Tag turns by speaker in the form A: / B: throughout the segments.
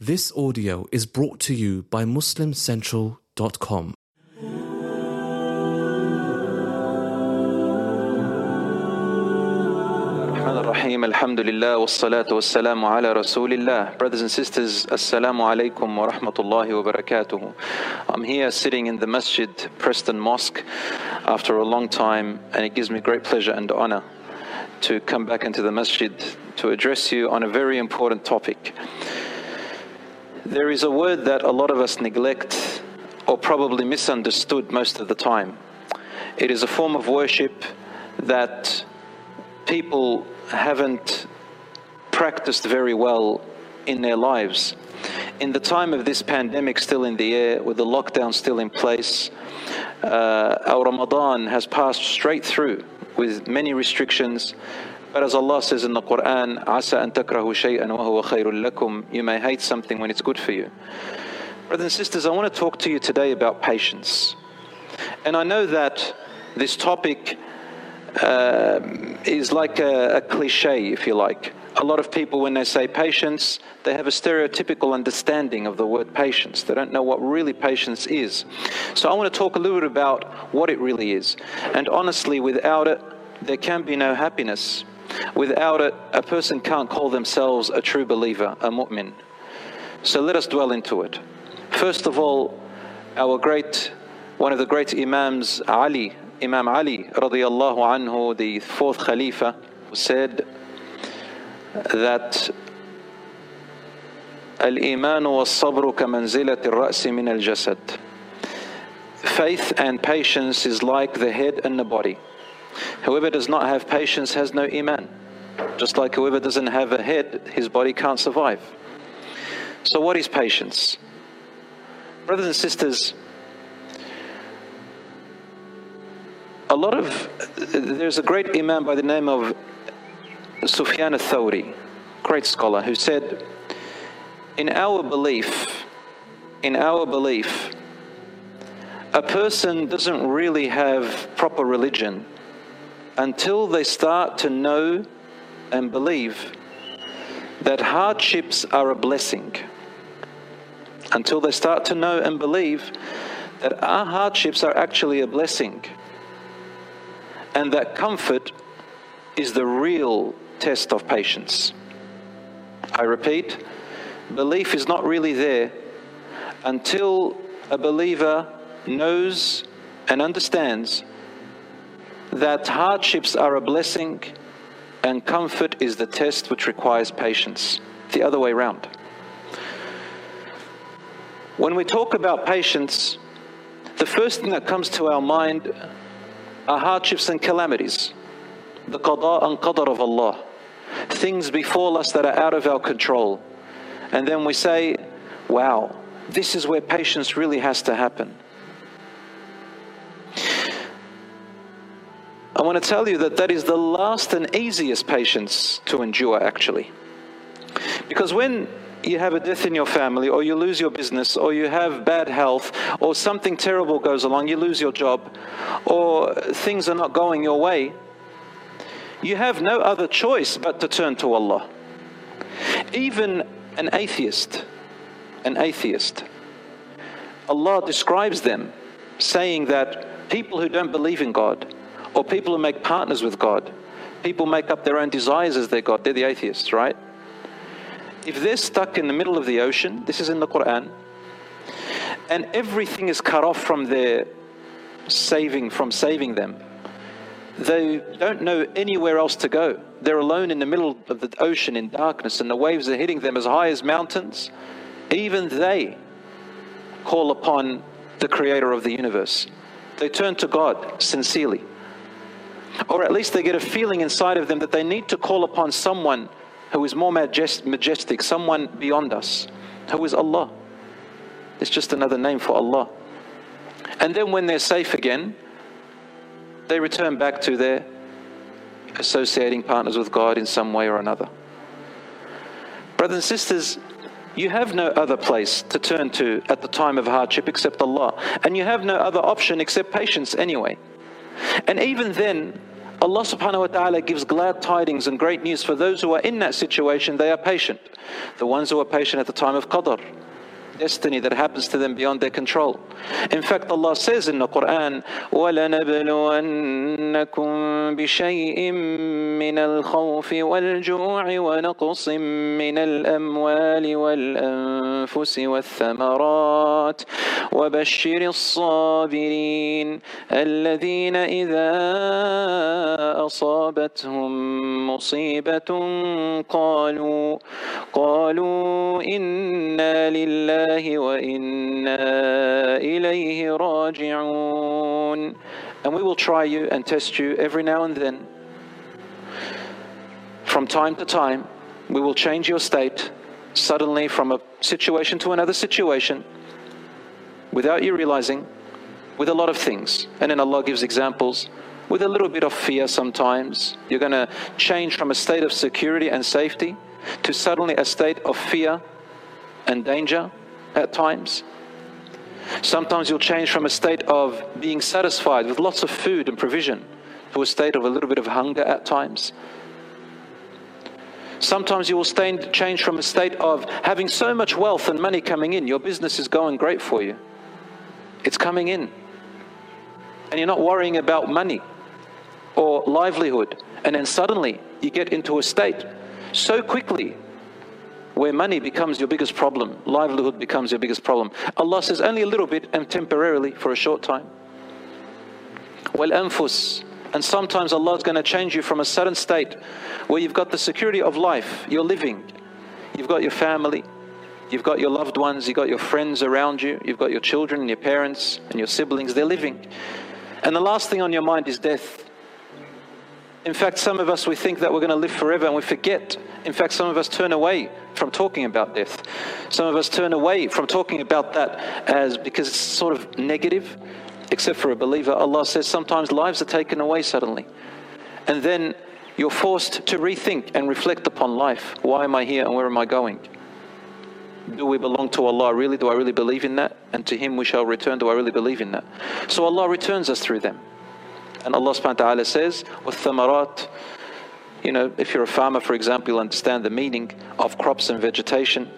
A: This audio is brought to you by MuslimCentral.com.
B: الرحمن الرحيم الحمد لله والصلاة والسلام على رسول الله Brothers and sisters, Assalamu alaikum wa rahmatullahi wa barakatuh. I'm here sitting in the Masjid Preston Mosque after a long time and it gives me great pleasure and honor to come back into the Masjid to address you on a very important topic. There is a word that a lot of us neglect or probably misunderstood most of the time. It is a form of worship that people haven't practiced very well in their lives. In the time of this pandemic still in the air, with the lockdown still in place, uh, our Ramadan has passed straight through with many restrictions. But as Allah says in the Quran, "Asa an takrahu shay'an wa huwa khayrun lakum." You may hate something when it's good for you. Brothers and sisters, I want to talk to you today about patience. And I know that this topic um, is like a, a cliche, if you like. A lot of people, when they say patience, they have a stereotypical understanding of the word patience. They don't know what really patience is. So I want to talk a little bit about what it really is. And honestly, without it, there can be no happiness. Without it, a person can't call themselves a true believer, a mu'min. So let us dwell into it. First of all, our great, one of the great Imams, Ali, Imam Ali radiallahu anhu, the fourth Khalifa, said that الإيمان والصبر كمنزلة الرأس من الجسد Faith and patience is like the head and the body. Whoever does not have patience has no iman. Just like whoever doesn't have a head, his body can't survive. So, what is patience? Brothers and sisters, a lot of there's a great imam by the name of Sufyan al-Thawri, great scholar, who said, in our belief, in our belief, a person doesn't really have proper religion until they start to know and believe that hardships are a blessing. Until they start to know and believe that our hardships are actually a blessing and that comfort is the real test of patience. I repeat, belief is not really there until a believer knows and understands that hardships are a blessing and comfort is the test which requires patience. The other way around. When we talk about patience, the first thing that comes to our mind are hardships and calamities, the qada and qadar of Allah, things befall us that are out of our control. And then we say, wow, this is where patience really has to happen. I want to tell you that that is the last and easiest patience to endure, actually. Because when you have a death in your family, or you lose your business, or you have bad health, or something terrible goes along, you lose your job, or things are not going your way, you have no other choice but to turn to Allah. Even an atheist, an atheist, Allah describes them saying that people who don't believe in God, or people who make partners with God, people make up their own desires as their God, they're the atheists, right? if they're stuck in the middle of the ocean, this is in the Quran, and everything is cut off from their saving, from saving them, they don't know anywhere else to go. They're alone in the middle of the ocean in darkness, and the waves are hitting them as high as mountains. Even they call upon the creator of the universe. They turn to God sincerely. Or at least they get a feeling inside of them that they need to call upon someone who is more majestic, someone beyond us, who is Allah. It's just another name for Allah. And then when they're safe again, they return back to their associating partners with God in some way or another. Brothers and sisters, you have no other place to turn to at the time of hardship except Allah. And you have no other option except patience anyway. And even then, Allah subhanahu wa ta'ala gives glad tidings and great news for those who are in that situation, they are patient. The ones who are patient at the time of qadr destiny that happens to them beyond their control. In fact, Allah says in the Quran, وَلَنَبْلُوَنَّكُمْ بِشَيْءٍ مِّنَ الْخَوْفِ وَالْجُوعِ وَنَقْصٍ مِّنَ الْأَمْوَالِ وَالْأَنفُسِ وَالثَّمَرَاتِ وَبَشِّرِ الصَّابِرِينَ الَّذِينَ إِذَا أَصَابَتْهُم مُّصِيبَةٌ قَالُوا قَالُوا إِنَّا لِلَّهِ الله وإنا إليه راجعون And we will try you and test you every now and then. From time to time, we will change your state suddenly from a situation to another situation without you realizing, with a lot of things. And then Allah gives examples with a little bit of fear sometimes. You're going to change from a state of security and safety to suddenly a state of fear and danger at times. Sometimes you'll change from a state of being satisfied with lots of food and provision to a state of a little bit of hunger at times. Sometimes you will stay, change from a state of having so much wealth and money coming in, your business is going great for you. It's coming in. And you're not worrying about money or livelihood. And then suddenly you get into a state so quickly where money becomes your biggest problem, livelihood becomes your biggest problem. Allah says only a little bit and temporarily for a short time. Well, anfus. And sometimes Allah is going to change you from a sudden state where you've got the security of life, you're living, you've got your family, you've got your loved ones, you've got your friends around you, you've got your children and your parents and your siblings, they're living. And the last thing on your mind is death. In fact, some of us, we think that we're going to live forever and we forget. In fact, some of us turn away from talking about death. Some of us turn away from talking about that as because it's sort of negative, except for a believer. Allah says sometimes lives are taken away suddenly. And then you're forced to rethink and reflect upon life. Why am I here and where am I going? Do we belong to Allah really? Do I really believe in that? And to Him we shall return. Do I really believe in that? So Allah returns us through them. And Allah subhanahu wa ta'ala says, وَالثَّمَرَاتِ You know, if you're a farmer, for example, you'll understand the meaning of crops and vegetation.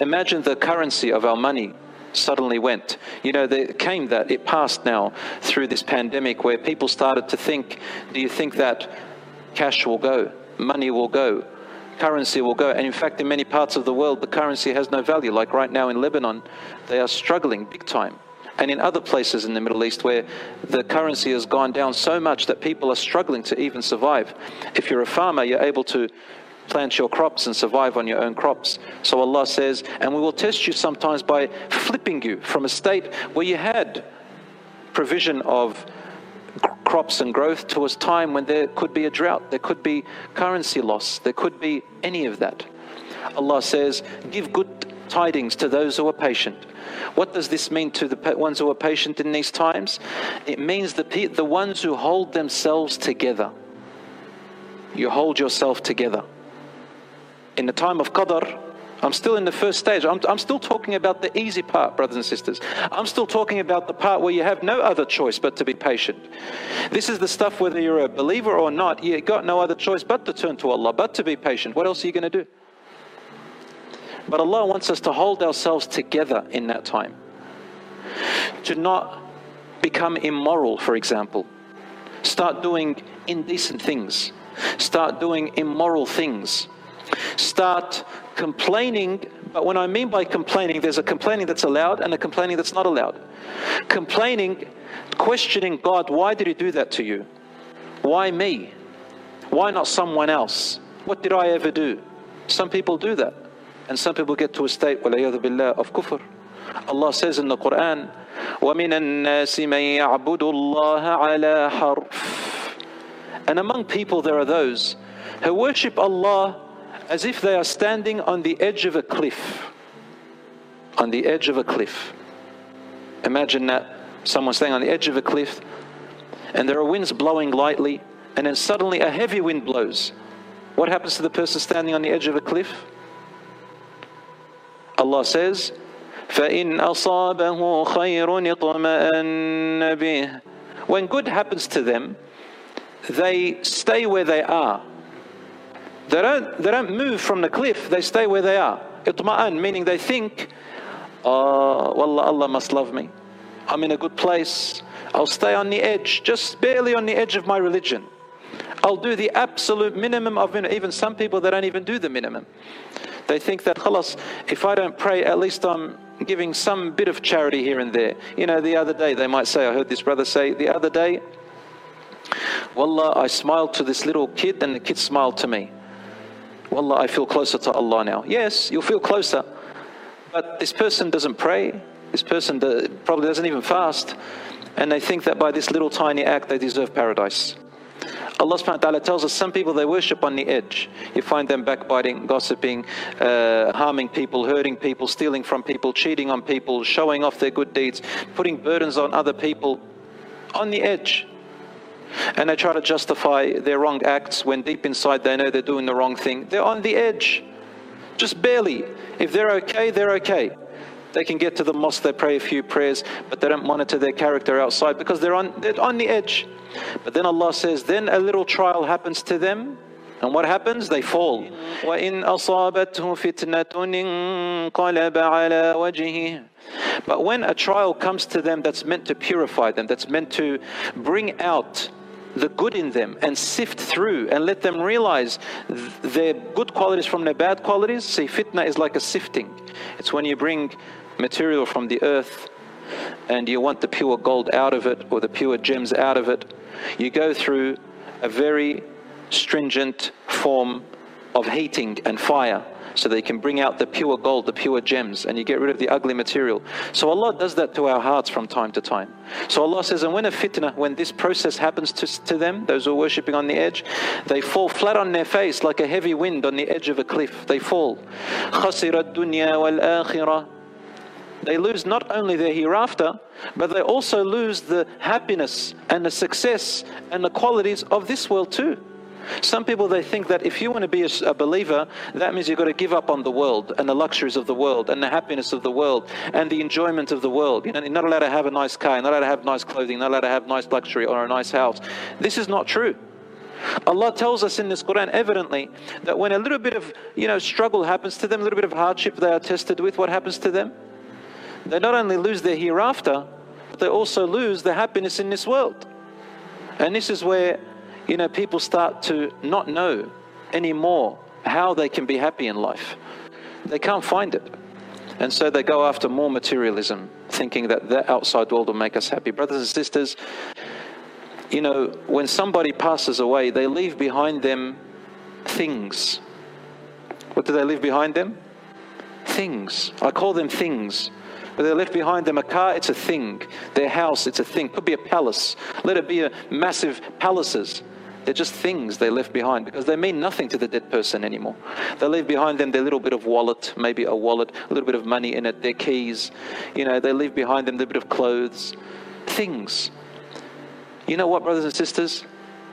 B: Imagine the currency of our money suddenly went. You know, there came that, it passed now through this pandemic where people started to think, do you think that cash will go, money will go, currency will go? And in fact, in many parts of the world, the currency has no value. Like right now in Lebanon, they are struggling big time and in other places in the Middle East where the currency has gone down so much that people are struggling to even survive. If you're a farmer, you're able to plant your crops and survive on your own crops. So Allah says, and we will test you sometimes by flipping you from a state where you had provision of crops and growth to a time when there could be a drought, there could be currency loss, there could be any of that. Allah says, give good tidings to those who are patient. What does this mean to the ones who are patient in these times? It means the, the ones who hold themselves together. You hold yourself together. In the time of Qadr, I'm still in the first stage. I'm, I'm, still talking about the easy part, brothers and sisters. I'm still talking about the part where you have no other choice but to be patient. This is the stuff, whether you're a believer or not, you've got no other choice but to turn to Allah, but to be patient. What else are you going to do? But Allah wants us to hold ourselves together in that time. To not become immoral, for example. Start doing indecent things. Start doing immoral things. Start complaining, but when I mean by complaining, there's a complaining that's allowed and a complaining that's not allowed. Complaining, questioning God, why did He do that to you? Why me? Why not someone else? What did I ever do? Some people do that. And some people get to a state, billah, of kufr. Allah says in the Quran, وَمِنَ النَّاسِ مَن يَعْبُدُ اللَّهَ عَلَى حَرْفٍ And among people there are those who worship Allah as if they are standing on the edge of a cliff. On the edge of a cliff. Imagine that someone standing on the edge of a cliff and there are winds blowing lightly and then suddenly a heavy wind blows. What happens to the person standing on the edge of a cliff? Allah says, فَإِنْ أَصَابَهُ خَيْرٌ اطْمَأَنَّ بِهِ When good happens to them, they stay where they are. They don't, they don't move from the cliff, they stay where they are. Itma'an, meaning they think, oh, Wallah, Allah must love me. I'm in a good place. I'll stay on the edge, just barely on the edge of my religion. I'll do the absolute minimum of minimum. Even some people, they don't even do the minimum. They think that, khalas, if I don't pray, at least I'm giving some bit of charity here and there. You know, the other day, they might say, I heard this brother say, the other day, Wallah, I smiled to this little kid and the kid smiled to me. Wallah, I feel closer to Allah now. Yes, you'll feel closer. But this person doesn't pray. This person probably doesn't even fast. And they think that by this little tiny act they deserve paradise. Allah subhanahu wa ta'ala tells us some people they worship on the edge. You find them backbiting, gossiping, uh, harming people, hurting people, stealing from people, cheating on people, showing off their good deeds, putting burdens on other people on the edge. And they try to justify their wrong acts when deep inside they know they're doing the wrong thing. They're on the edge, just barely. If they're okay, they're okay. They can get to the mosque, they pray a few prayers, but they don't monitor their character outside because they're on, they're on the edge. But then Allah says, then a little trial happens to them, and what happens? They fall. وَإِنْ أَصَابَتْهُ فِتْنَةٌ انقلب عَلَى وَجْهِهِ But when a trial comes to them that's meant to purify them, that's meant to bring out the good in them and sift through and let them realize their good qualities from their bad qualities. See, fitna is like a sifting. It's when you bring material from the earth and you want the pure gold out of it or the pure gems out of it. You go through a very stringent form of heating and fire so they can bring out the pure gold, the pure gems, and you get rid of the ugly material. So Allah does that to our hearts from time to time. So Allah says, and when a fitna, when this process happens to, to them, those who are worshipping on the edge, they fall flat on their face like a heavy wind on the edge of a cliff. They fall. خسر الدنيا والآخرة they lose not only their hereafter, but they also lose the happiness and the success and the qualities of this world too. Some people they think that if you want to be a, believer, that means you've got to give up on the world and the luxuries of the world and the happiness of the world and the enjoyment of the world. You know, you're not allowed to have a nice car, you're not allowed to have nice clothing, not allowed to have nice luxury or a nice house. This is not true. Allah tells us in this Quran evidently that when a little bit of you know struggle happens to them, a little bit of hardship they are tested with, what happens to them? They not only lose their hereafter, but they also lose their happiness in this world. And this is where you know, people start to not know anymore how they can be happy in life. They can't find it. And so they go after more materialism, thinking that the outside world will make us happy. Brothers and sisters, you know, when somebody passes away, they leave behind them things. What do they leave behind them? Things. I call them things. But they left behind them a car, it's a thing. Their house, it's a thing. Could be a palace. Let it be a massive palaces. They're just things they left behind because they mean nothing to the dead person anymore. They leave behind them their little bit of wallet, maybe a wallet, a little bit of money in it, their keys. You know, they leave behind them a bit of clothes. Things. You know what, brothers and sisters?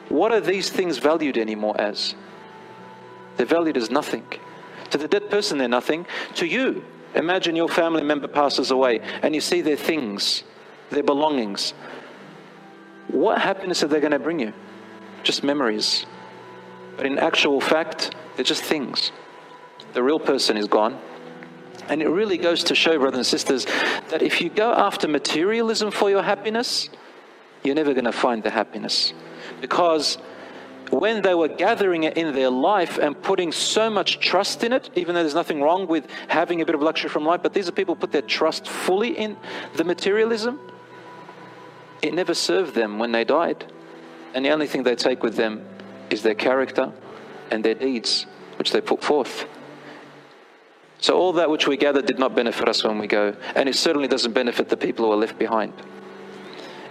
B: What are these things valued anymore as? They're valued as nothing. To the dead person, they're nothing. To you, imagine your family member passes away and you see their things, their belongings. What happiness are they going to bring you? just memories. But in actual fact, they're just things. The real person is gone. And it really goes to show, brothers and sisters, that if you go after materialism for your happiness, you're never going to find the happiness. Because when they were gathering it in their life and putting so much trust in it, even though there's nothing wrong with having a bit of luxury from life, but these are people who put their trust fully in the materialism, it never served them when they died. And the only thing they take with them is their character and their deeds, which they put forth. So all that which we gather did not benefit us when we go, and it certainly doesn't benefit the people who are left behind,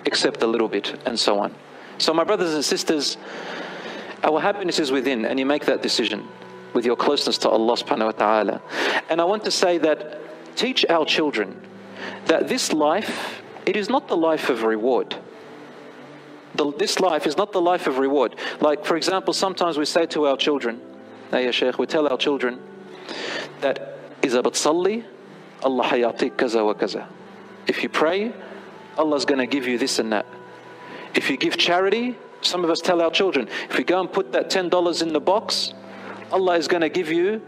B: except a little bit, and so on. So, my brothers and sisters, our happiness is within, and you make that decision with your closeness to Allah subhanahu wa ta'ala. And I want to say that teach our children that this life, it is not the life of reward the, this life is not the life of reward. Like, for example, sometimes we say to our children, hey, Shaykh, we tell our children that إذا بتصلي Allah حيعطيك كذا وكذا. If you pray, Allah's going to give you this and that. If you give charity, some of us tell our children, if we go and put that $10 in the box, Allah is going to give you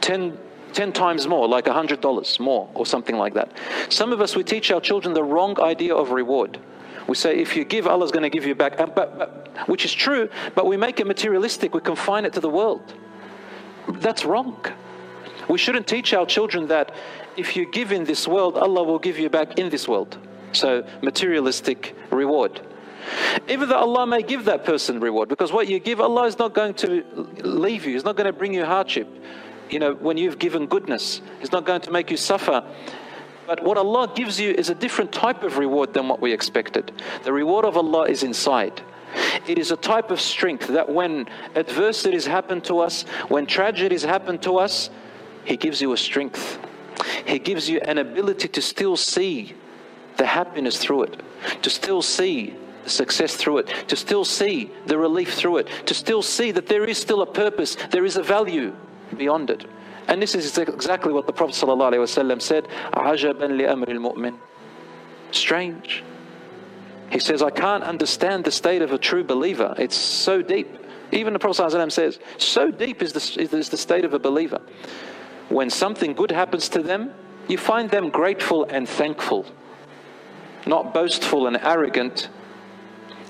B: 10, 10 times more, like $100 more, or something like that. Some of us, we teach our children the wrong idea of reward. We say, if you give, Allah's going to give you back, but, but, which is true, but we make it materialistic, we confine it to the world. That's wrong. We shouldn't teach our children that if you give in this world, Allah will give you back in this world. So, materialistic reward. Even though Allah may give that person reward, because what you give, Allah is not going to leave you, He's not going to bring you hardship. You know, when you've given goodness, He's not going to make you suffer. But what Allah gives you is a different type of reward than what we expected. The reward of Allah is inside. It is a type of strength that when adversities happen to us, when tragedies happen to us, He gives you a strength. He gives you an ability to still see the happiness through it, to still see success through it, to still see the relief through it, to still see that there is still a purpose, there is a value beyond it. And this is exactly what the Prophet ﷺ said, عَجَبًا لِأَمْرِ الْمُؤْمِنِ Strange. He says, I can't understand the state of a true believer. It's so deep. Even the Prophet ﷺ says, so deep is the, is the state of a believer. When something good happens to them, you find them grateful and thankful, not boastful and arrogant,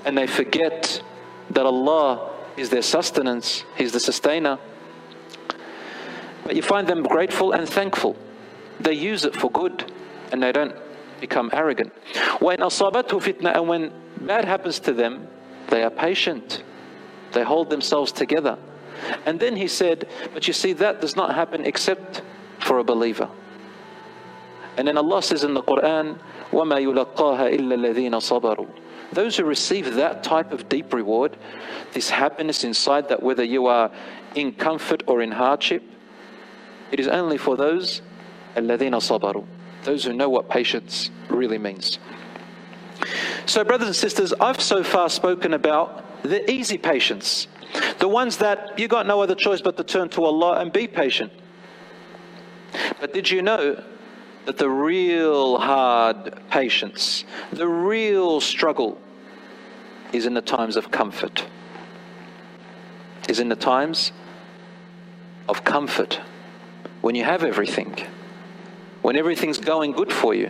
B: and they forget that Allah is their sustenance, He's the sustainer. But you find them grateful and thankful. They use it for good and they don't become arrogant. When asabatu fitna and when bad happens to them, they are patient. They hold themselves together. And then he said, But you see, that does not happen except for a believer. And then Allah says in the Quran, وَمَا يُلَقَّاهَا إِلَّا الَّذِينَ صَبَرُوا those who receive that type of deep reward, this happiness inside that whether you are in comfort or in hardship, it is only for those الَّذِينَ صَبَرُوا those who know what patience really means. So, brothers and sisters, I've so far spoken about the easy patience, the ones that you got no other choice but to turn to Allah and be patient. But did you know that the real hard patience, the real struggle, is in the times of comfort, is in the times of comfort, when you have everything, when everything's going good for you,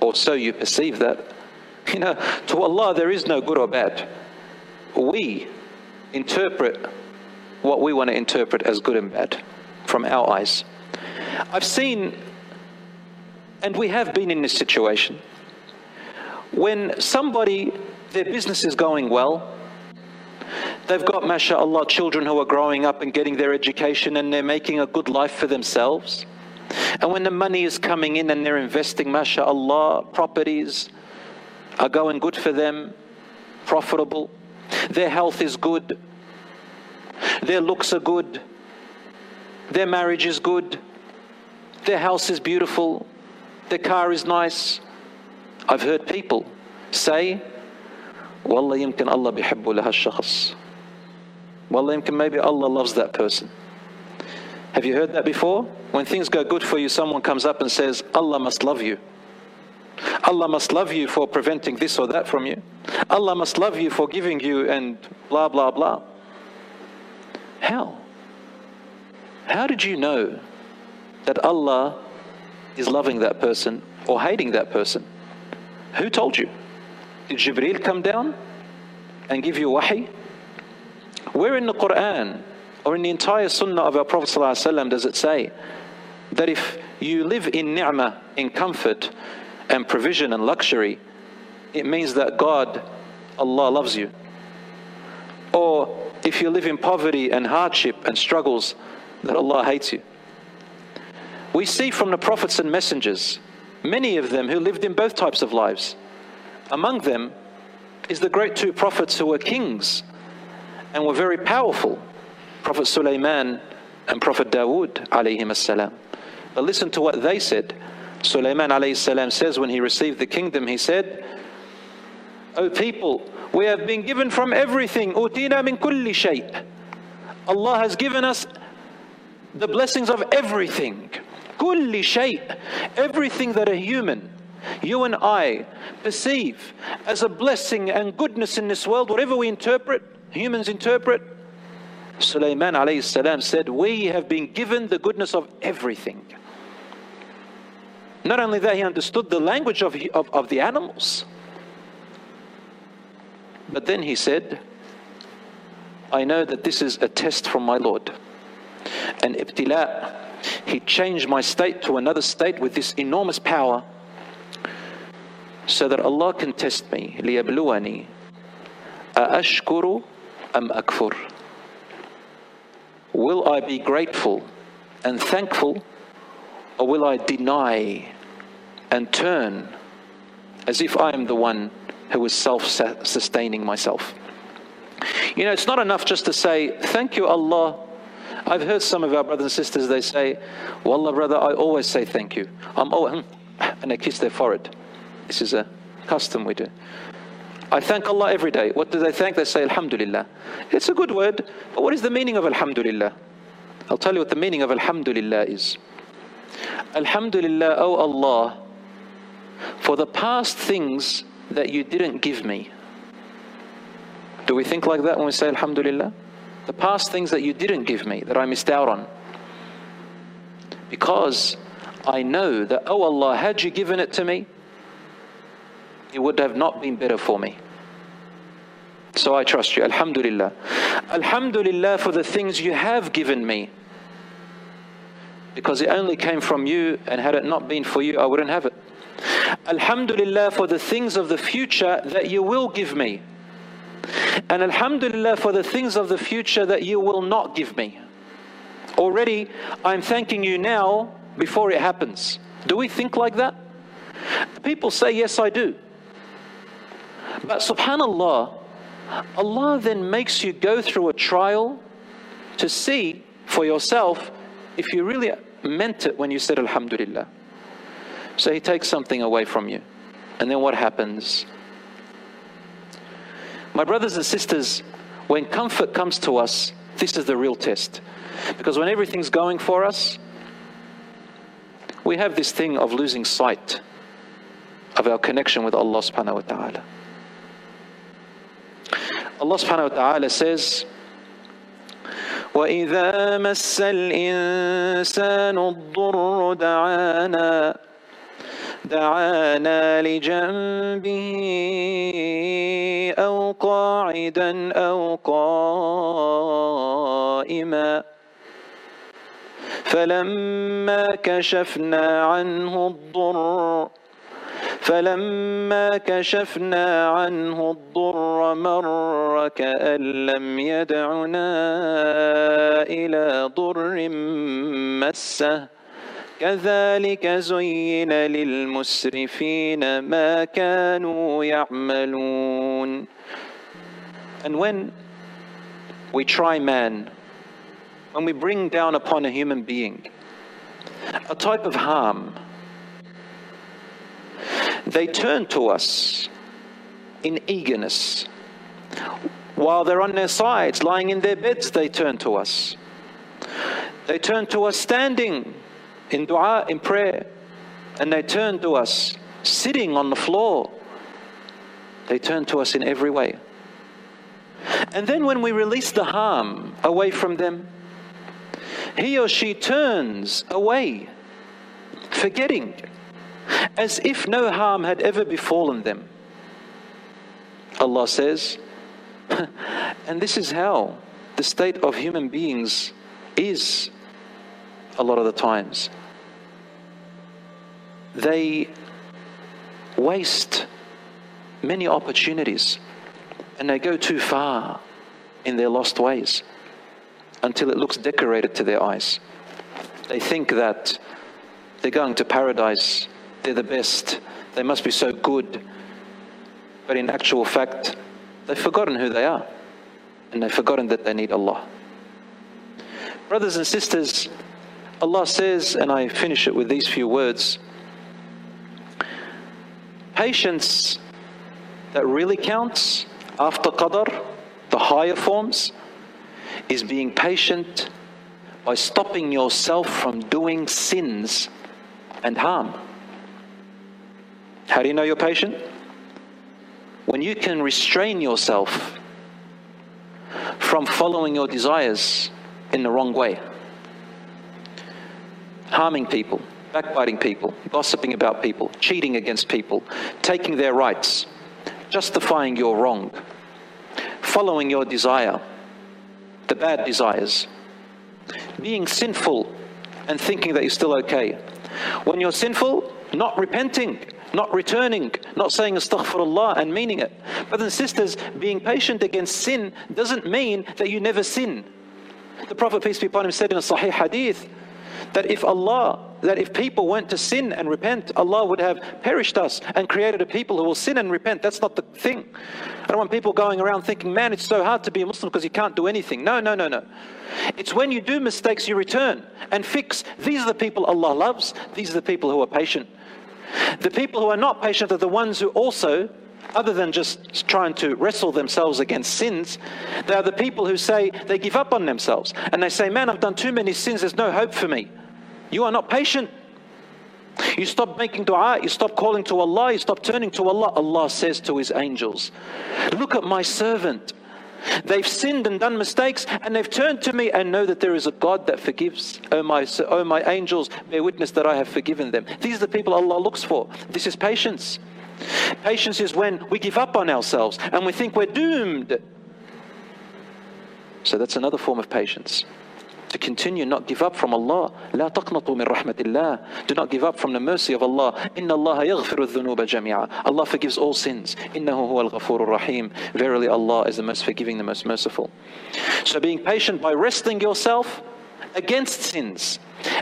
B: or so you perceive that. You know, to Allah, there is no good or bad. We interpret what we want to interpret as good and bad from our eyes. I've seen and we have been in this situation. When somebody, their business is going well, they've got, mashallah, children who are growing up and getting their education and they're making a good life for themselves. And when the money is coming in and they're investing, mashallah, properties are going good for them, profitable, their health is good, their looks are good, their marriage is good, their house is beautiful, the car is nice. I've heard people say, Wallah yamkin Allah bihibbu laha shakhs. Wallah yamkin maybe Allah loves that person. Have you heard that before? When things go good for you, someone comes up and says, Allah must love you. Allah must love you for preventing this or that from you. Allah must love you for giving you and blah, blah, blah. How? How did you know that Allah is loving that person or hating that person? Who told you? Did Jibreel come down and give you wahi? Where in the Quran or in the entire Sunnah of our Prophet ﷺ does it say that if you live in ni'mah, in comfort and provision and luxury, it means that God, Allah loves you? Or if you live in poverty and hardship and struggles, that Allah hates you? We see from the prophets and messengers, many of them who lived in both types of lives. Among them is the great two prophets who were kings and were very powerful Prophet Sulaiman and Prophet Dawood. But listen to what they said. Sulaiman alayhi says when he received the kingdom, he said, O people, we have been given from everything. Utina min kulli shay. Allah has given us the blessings of everything. Kulli shay, everything that a human, you and I perceive as a blessing and goodness in this world, whatever we interpret, humans interpret, Sulaiman alayhi salam said, We have been given the goodness of everything. Not only that, he understood the language of, of, of the animals. But then he said, I know that this is a test from my Lord. And ibtila, he changed my state to another state with this enormous power so that Allah can test me. لِيَبْلُوَنِي أَأَشْكُرُ أَمْ أَكْفُرُ Will I be grateful and thankful or will I deny and turn as if I am the one who is self sustaining myself? You know, it's not enough just to say, Thank you, Allah. I've heard some of our brothers and sisters, they say, Wallah, brother, I always say thank you. I'm and they kiss their forehead. This is a custom we do. I thank Allah every day. What do they thank? They say Alhamdulillah. It's a good word, but what is the meaning of Alhamdulillah? I'll tell you what the meaning of Alhamdulillah is. Alhamdulillah, O oh Allah, for the past things that you didn't give me. Do we think like that when we say Alhamdulillah? The past things that you didn't give me, that I missed out on. Because I know that, oh Allah, had you given it to me, it would have not been better for me. So I trust you. Alhamdulillah. Alhamdulillah for the things you have given me. Because it only came from you, and had it not been for you, I wouldn't have it. Alhamdulillah for the things of the future that you will give me. And Alhamdulillah for the things of the future that you will not give me. Already, I'm thanking you now before it happens. Do we think like that? People say, Yes, I do. But subhanAllah, Allah then makes you go through a trial to see for yourself if you really meant it when you said Alhamdulillah. So He takes something away from you. And then what happens? My brothers and sisters, when comfort comes to us, this is the real test. Because when everything's going for us, we have this thing of losing sight of our connection with Allah subhanahu wa ta'ala. Allah subhanahu wa ta'ala says, وإذا مس الإنسان الضر دعانا دعانا لجنبه أو قاعدا أو قائما. فلما كشفنا عنه الضر فلما كشفنا عنه الضر مر كأن لم يدعنا إلى ضر مسه. كذلك زين للمسرفين ما كانوا يعملون And when we try man, when we bring down upon a human being a type of harm, they turn to us in eagerness. While they're on their sides, lying in their beds, they turn to us. They turn to us standing in dua, in prayer, and they turn to us sitting on the floor. They turn to us in every way. And then when we release the harm away from them, he or she turns away, forgetting as if no harm had ever befallen them. Allah says, and this is how the state of human beings is a lot of the times. They waste many opportunities and they go too far in their lost ways until it looks decorated to their eyes. They think that they're going to paradise they're the best, they must be so good. But in actual fact, they've forgotten who they are and they've forgotten that they need Allah. Brothers and sisters, Allah says, and I finish it with these few words patience that really counts after qadr, the higher forms, is being patient by stopping yourself from doing sins and harm. How do you know you're patient? When you can restrain yourself from following your desires in the wrong way, harming people, backbiting people, gossiping about people, cheating against people, taking their rights, justifying your wrong, following your desire, the bad desires, being sinful and thinking that you're still okay. When you're sinful, not repenting, not returning, not saying astaghfirullah and meaning it. Brothers and sisters, being patient against sin doesn't mean that you never sin. The Prophet, peace be upon him, said in a Sahih hadith that if Allah, that if people went to sin and repent, Allah would have perished us and created a people who will sin and repent. That's not the thing. I don't want people going around thinking, man, it's so hard to be a Muslim because you can't do anything. No, no, no, no. It's when you do mistakes, you return and fix. These are the people Allah loves. These are the people who are patient. The people who are not patient are the ones who also, other than just trying to wrestle themselves against sins, they are the people who say they give up on themselves and they say, Man, I've done too many sins, there's no hope for me. You are not patient. You stop making dua, you stop calling to Allah, you stop turning to Allah. Allah says to His angels, Look at my servant. They've sinned and done mistakes, and they've turned to me and know that there is a God that forgives. Oh my, oh my angels, bear witness that I have forgiven them. These are the people Allah looks for. This is patience. Patience is when we give up on ourselves and we think we're doomed. So that's another form of patience to continue, not give up from Allah. لا تقنطوا من رحمة الله. Do not give up from the mercy of Allah. إن الله يغفر الذنوب جميعا. Allah forgives all sins. إنه هو الغفور الرحيم. Verily Allah is the most forgiving, the most merciful. So being patient by resting yourself against sins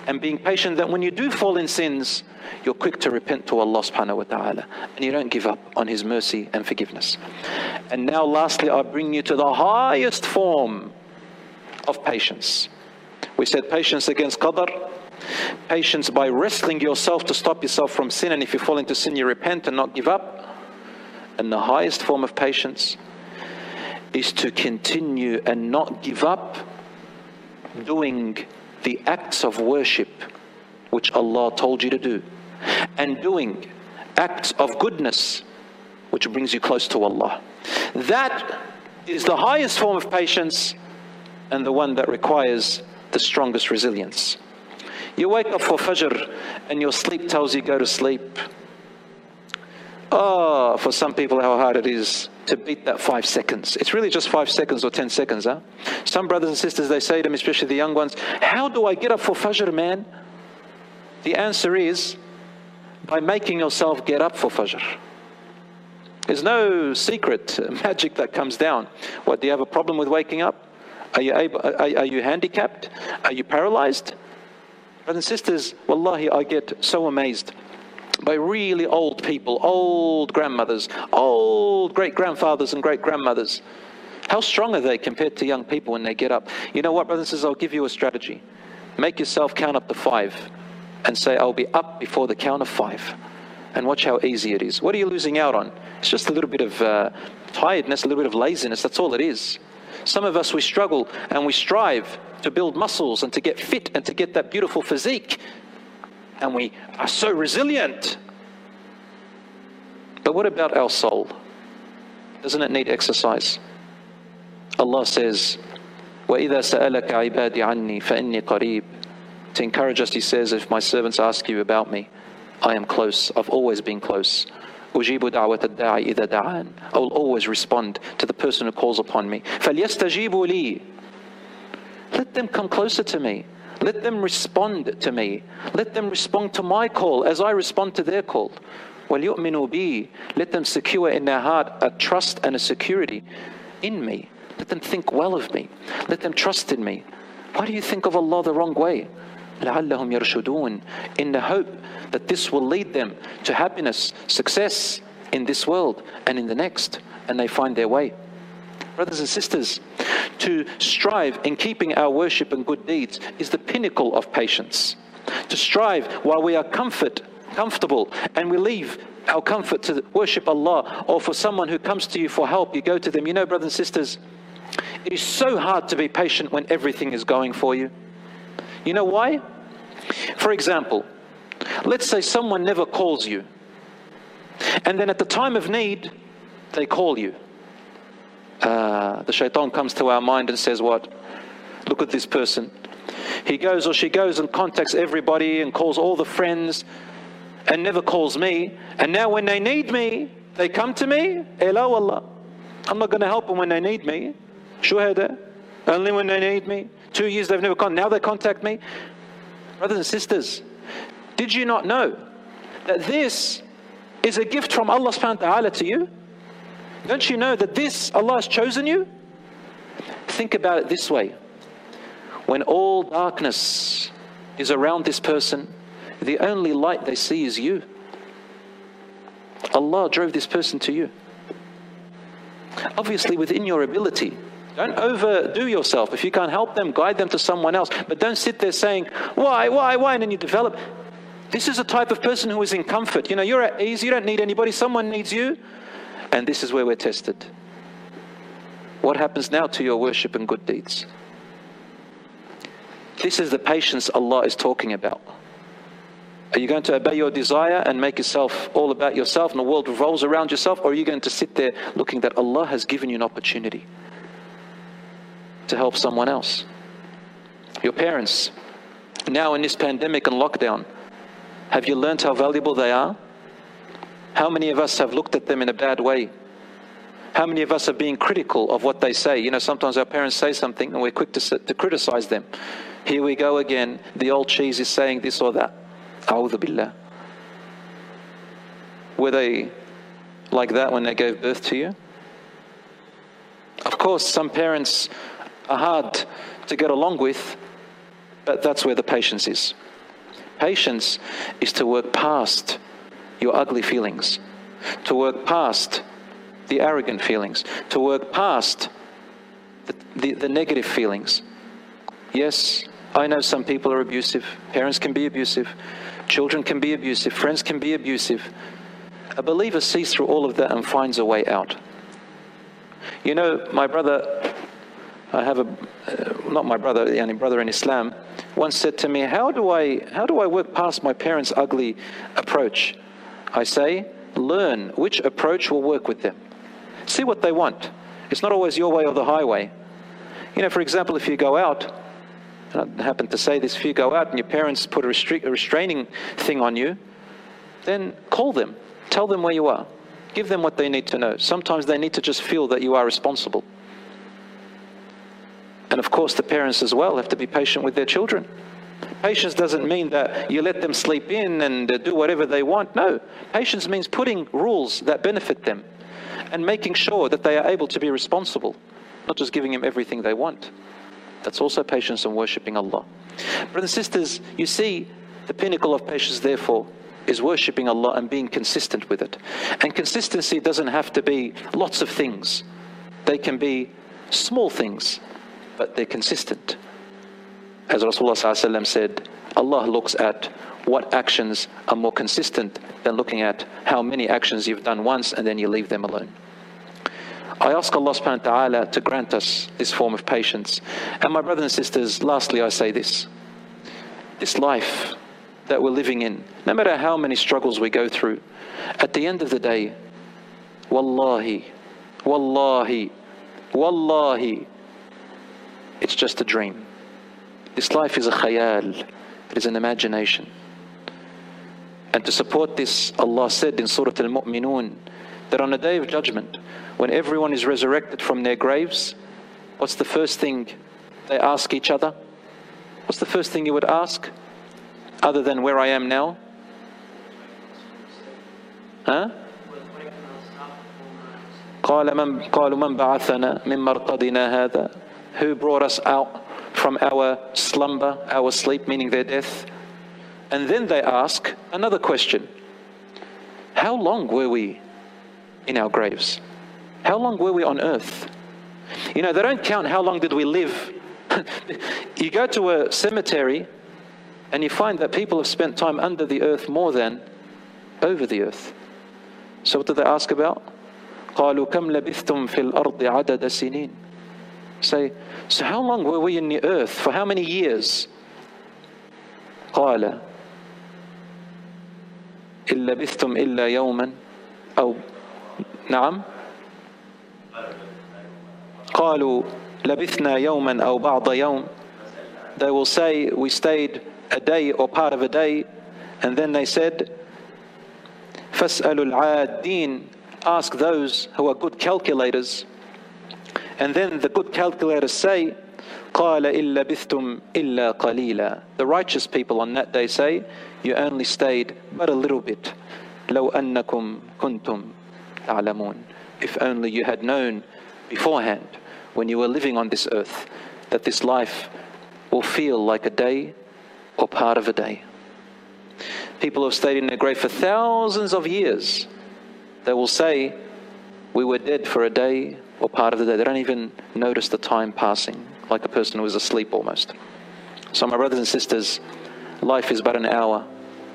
B: and being patient that when you do fall in sins, you're quick to repent to Allah subhanahu wa ta'ala and you don't give up on His mercy and forgiveness. And now, lastly, I bring you to the highest form of patience. We said patience against qadr, patience by wrestling yourself to stop yourself from sin, and if you fall into sin, you repent and not give up. And the highest form of patience is to continue and not give up doing the acts of worship which Allah told you to do, and doing acts of goodness which brings you close to Allah. That is the highest form of patience and the one that requires the strongest resilience. You wake up for Fajr and your sleep tells you go to sleep. Oh, for some people, how hard it is to beat that five seconds. It's really just five seconds or ten seconds, huh? Some brothers and sisters, they say to me, especially the young ones, How do I get up for Fajr, man? The answer is by making yourself get up for Fajr. There's no secret magic that comes down. What, do you have a problem with waking up? Are you, able, are, are you handicapped? Are you paralyzed? Brothers and sisters, wallahi, I get so amazed by really old people, old grandmothers, old great grandfathers and great grandmothers. How strong are they compared to young people when they get up? You know what, brothers and sisters, I'll give you a strategy. Make yourself count up to five and say, I'll be up before the count of five. And watch how easy it is. What are you losing out on? It's just a little bit of uh, tiredness, a little bit of laziness. That's all it is. Some of us, we struggle and we strive to build muscles and to get fit and to get that beautiful physique. And we are so resilient. But what about our soul? Doesn't it need exercise? Allah says, وَإِذَا سَأَلَكَ عِبَادِ عَنِّي فَإِنِّي قَرِيبٌ To encourage us, He says, if my servants ask you about me, I am close. I've always been close. أجيب دعوة الداعي إذا دعان I will always respond to the person who calls upon me فليستجيبوا لي Let them come closer to me Let them respond to me Let them respond to my call as I respond to their call وَلْيُؤْمِنُوا بِي Let them secure in their heart a trust and a security in me Let them think well of me Let them trust in me Why do you think of Allah the wrong way? لعلهم يرشدون in the hope that this will lead them to happiness, success in this world and in the next, and they find their way. Brothers and sisters, to strive in keeping our worship and good deeds is the pinnacle of patience. To strive while we are comfort, comfortable, and we leave our comfort to worship Allah, or for someone who comes to you for help, you go to them. You know, brothers and sisters, it is so hard to be patient when everything is going for you. You know why? For example, let's say someone never calls you. And then at the time of need, they call you. Uh, the shaitan comes to our mind and says, What? Look at this person. He goes or she goes and contacts everybody and calls all the friends and never calls me. And now when they need me, they come to me. Hello, Allah. I'm not going to help them when they need me. Shuhada. Only when they need me. Two years they've never contacted. Now they contact me. Brothers and sisters, did you not know that this is a gift from Allah subhanahu wa ta'ala to you? Don't you know that this, Allah has chosen you? Think about it this way. When all darkness is around this person, the only light they see is you. Allah drove this person to you. Obviously, within your ability. Don't overdo yourself. If you can't help them, guide them to someone else. But don't sit there saying, why, why, why? And then you develop. This is a type of person who is in comfort. You know, you're at ease, you don't need anybody, someone needs you. And this is where we're tested. What happens now to your worship and good deeds? This is the patience Allah is talking about. Are you going to obey your desire and make yourself all about yourself and the world revolves around yourself? Or are you going to sit there looking that Allah has given you an opportunity to help someone else? Your parents, now in this pandemic and lockdown, have you learned how valuable they are? How many of us have looked at them in a bad way? How many of us are being critical of what they say? You know, sometimes our parents say something and we're quick to, to criticize them. Here we go again. The old cheese is saying this or that. A'udhu billah. Were they like that when they gave birth to you? Of course, some parents are hard to get along with, but that's where the patience is. Patience is to work past your ugly feelings, to work past the arrogant feelings, to work past the, the, the negative feelings. Yes, I know some people are abusive, parents can be abusive, children can be abusive, friends can be abusive. A believer sees through all of that and finds a way out. You know, my brother, I have a, uh, not my brother, the only brother in Islam, once said to me, how do I, how do I work past my parents' ugly approach? I say, learn which approach will work with them. See what they want. It's not always your way or the highway. You know, for example, if you go out, and I happen to say this, if you go out and your parents put a, restrict, a restraining thing on you, then call them. Tell them where you are. Give them what they need to know. Sometimes they need to just feel that you are responsible. And of course, the parents as well have to be patient with their children. Patience doesn't mean that you let them sleep in and uh, do whatever they want. No. Patience means putting rules that benefit them and making sure that they are able to be responsible, not just giving them everything they want. That's also patience and worshipping Allah. Brothers and sisters, you see, the pinnacle of patience, therefore, is worshipping Allah and being consistent with it. And consistency doesn't have to be lots of things, they can be small things, but they're consistent. As Rasulullah said, Allah looks at what actions are more consistent than looking at how many actions you've done once and then you leave them alone. I ask Allah subhanahu wa ta'ala to grant us this form of patience. And my brothers and sisters, lastly, I say this this life that we're living in, no matter how many struggles we go through, at the end of the day, wallahi, wallahi, wallahi, it's just a dream. This life is a khayal, it is an imagination. And to support this, Allah said in Surah Al Mu'minun that on the day of judgment, when everyone is resurrected from their graves, what's the first thing they ask each other? What's the first thing you would ask other than where I am now? Huh? قال من قالوا من بعثنا من مرقدنا هذا Who brought us out from our slumber, our sleep, meaning their death? And then they ask another question How long were we in our graves? How long were we on earth? You know, they don't count how long did we live. you go to a cemetery and you find that people have spent time under the earth more than over the earth. So what do they ask about? قالوا كم لبثتم في الأرض عدد سنين Say, so how long were we in the earth? For how many years? قال إن لبثتم إلا يوما أو نعم قالوا لبثنا يوما أو بعض يوم they will say we stayed a day or part of a day and then they said فاسألوا العادين ask those who are good calculators and then the good calculators say قال إن لبثتم إلا قليلا The righteous people on that day say you only stayed but a little bit لو أنكم كنتم تعلمون If only you had known beforehand when you were living on this earth that this life will feel like a day or part of a day. People have stayed in their grave for thousands of years. They will say, We were dead for a day or part of the day. They don't even notice the time passing, like a person who is asleep almost. So, my brothers and sisters, life is but an hour,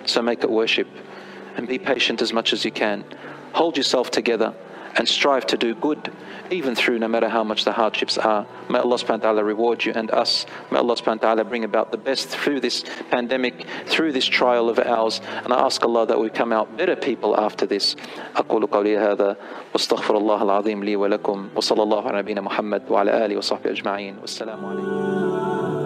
B: so make it worship and be patient as much as you can. Hold yourself together and strive to do good, even through no matter how much the hardships are. May Allah subhanahu wa ta'ala reward you and us. May Allah subhanahu wa ta'ala bring about the best through this pandemic, through this trial of ours. And I ask Allah that we come out better people after this. أقول قولي هذا واستغفر الله العظيم لي ولكم وصلى الله على نبينا محمد وعلى آله وصحبه أجمعين والسلام عليكم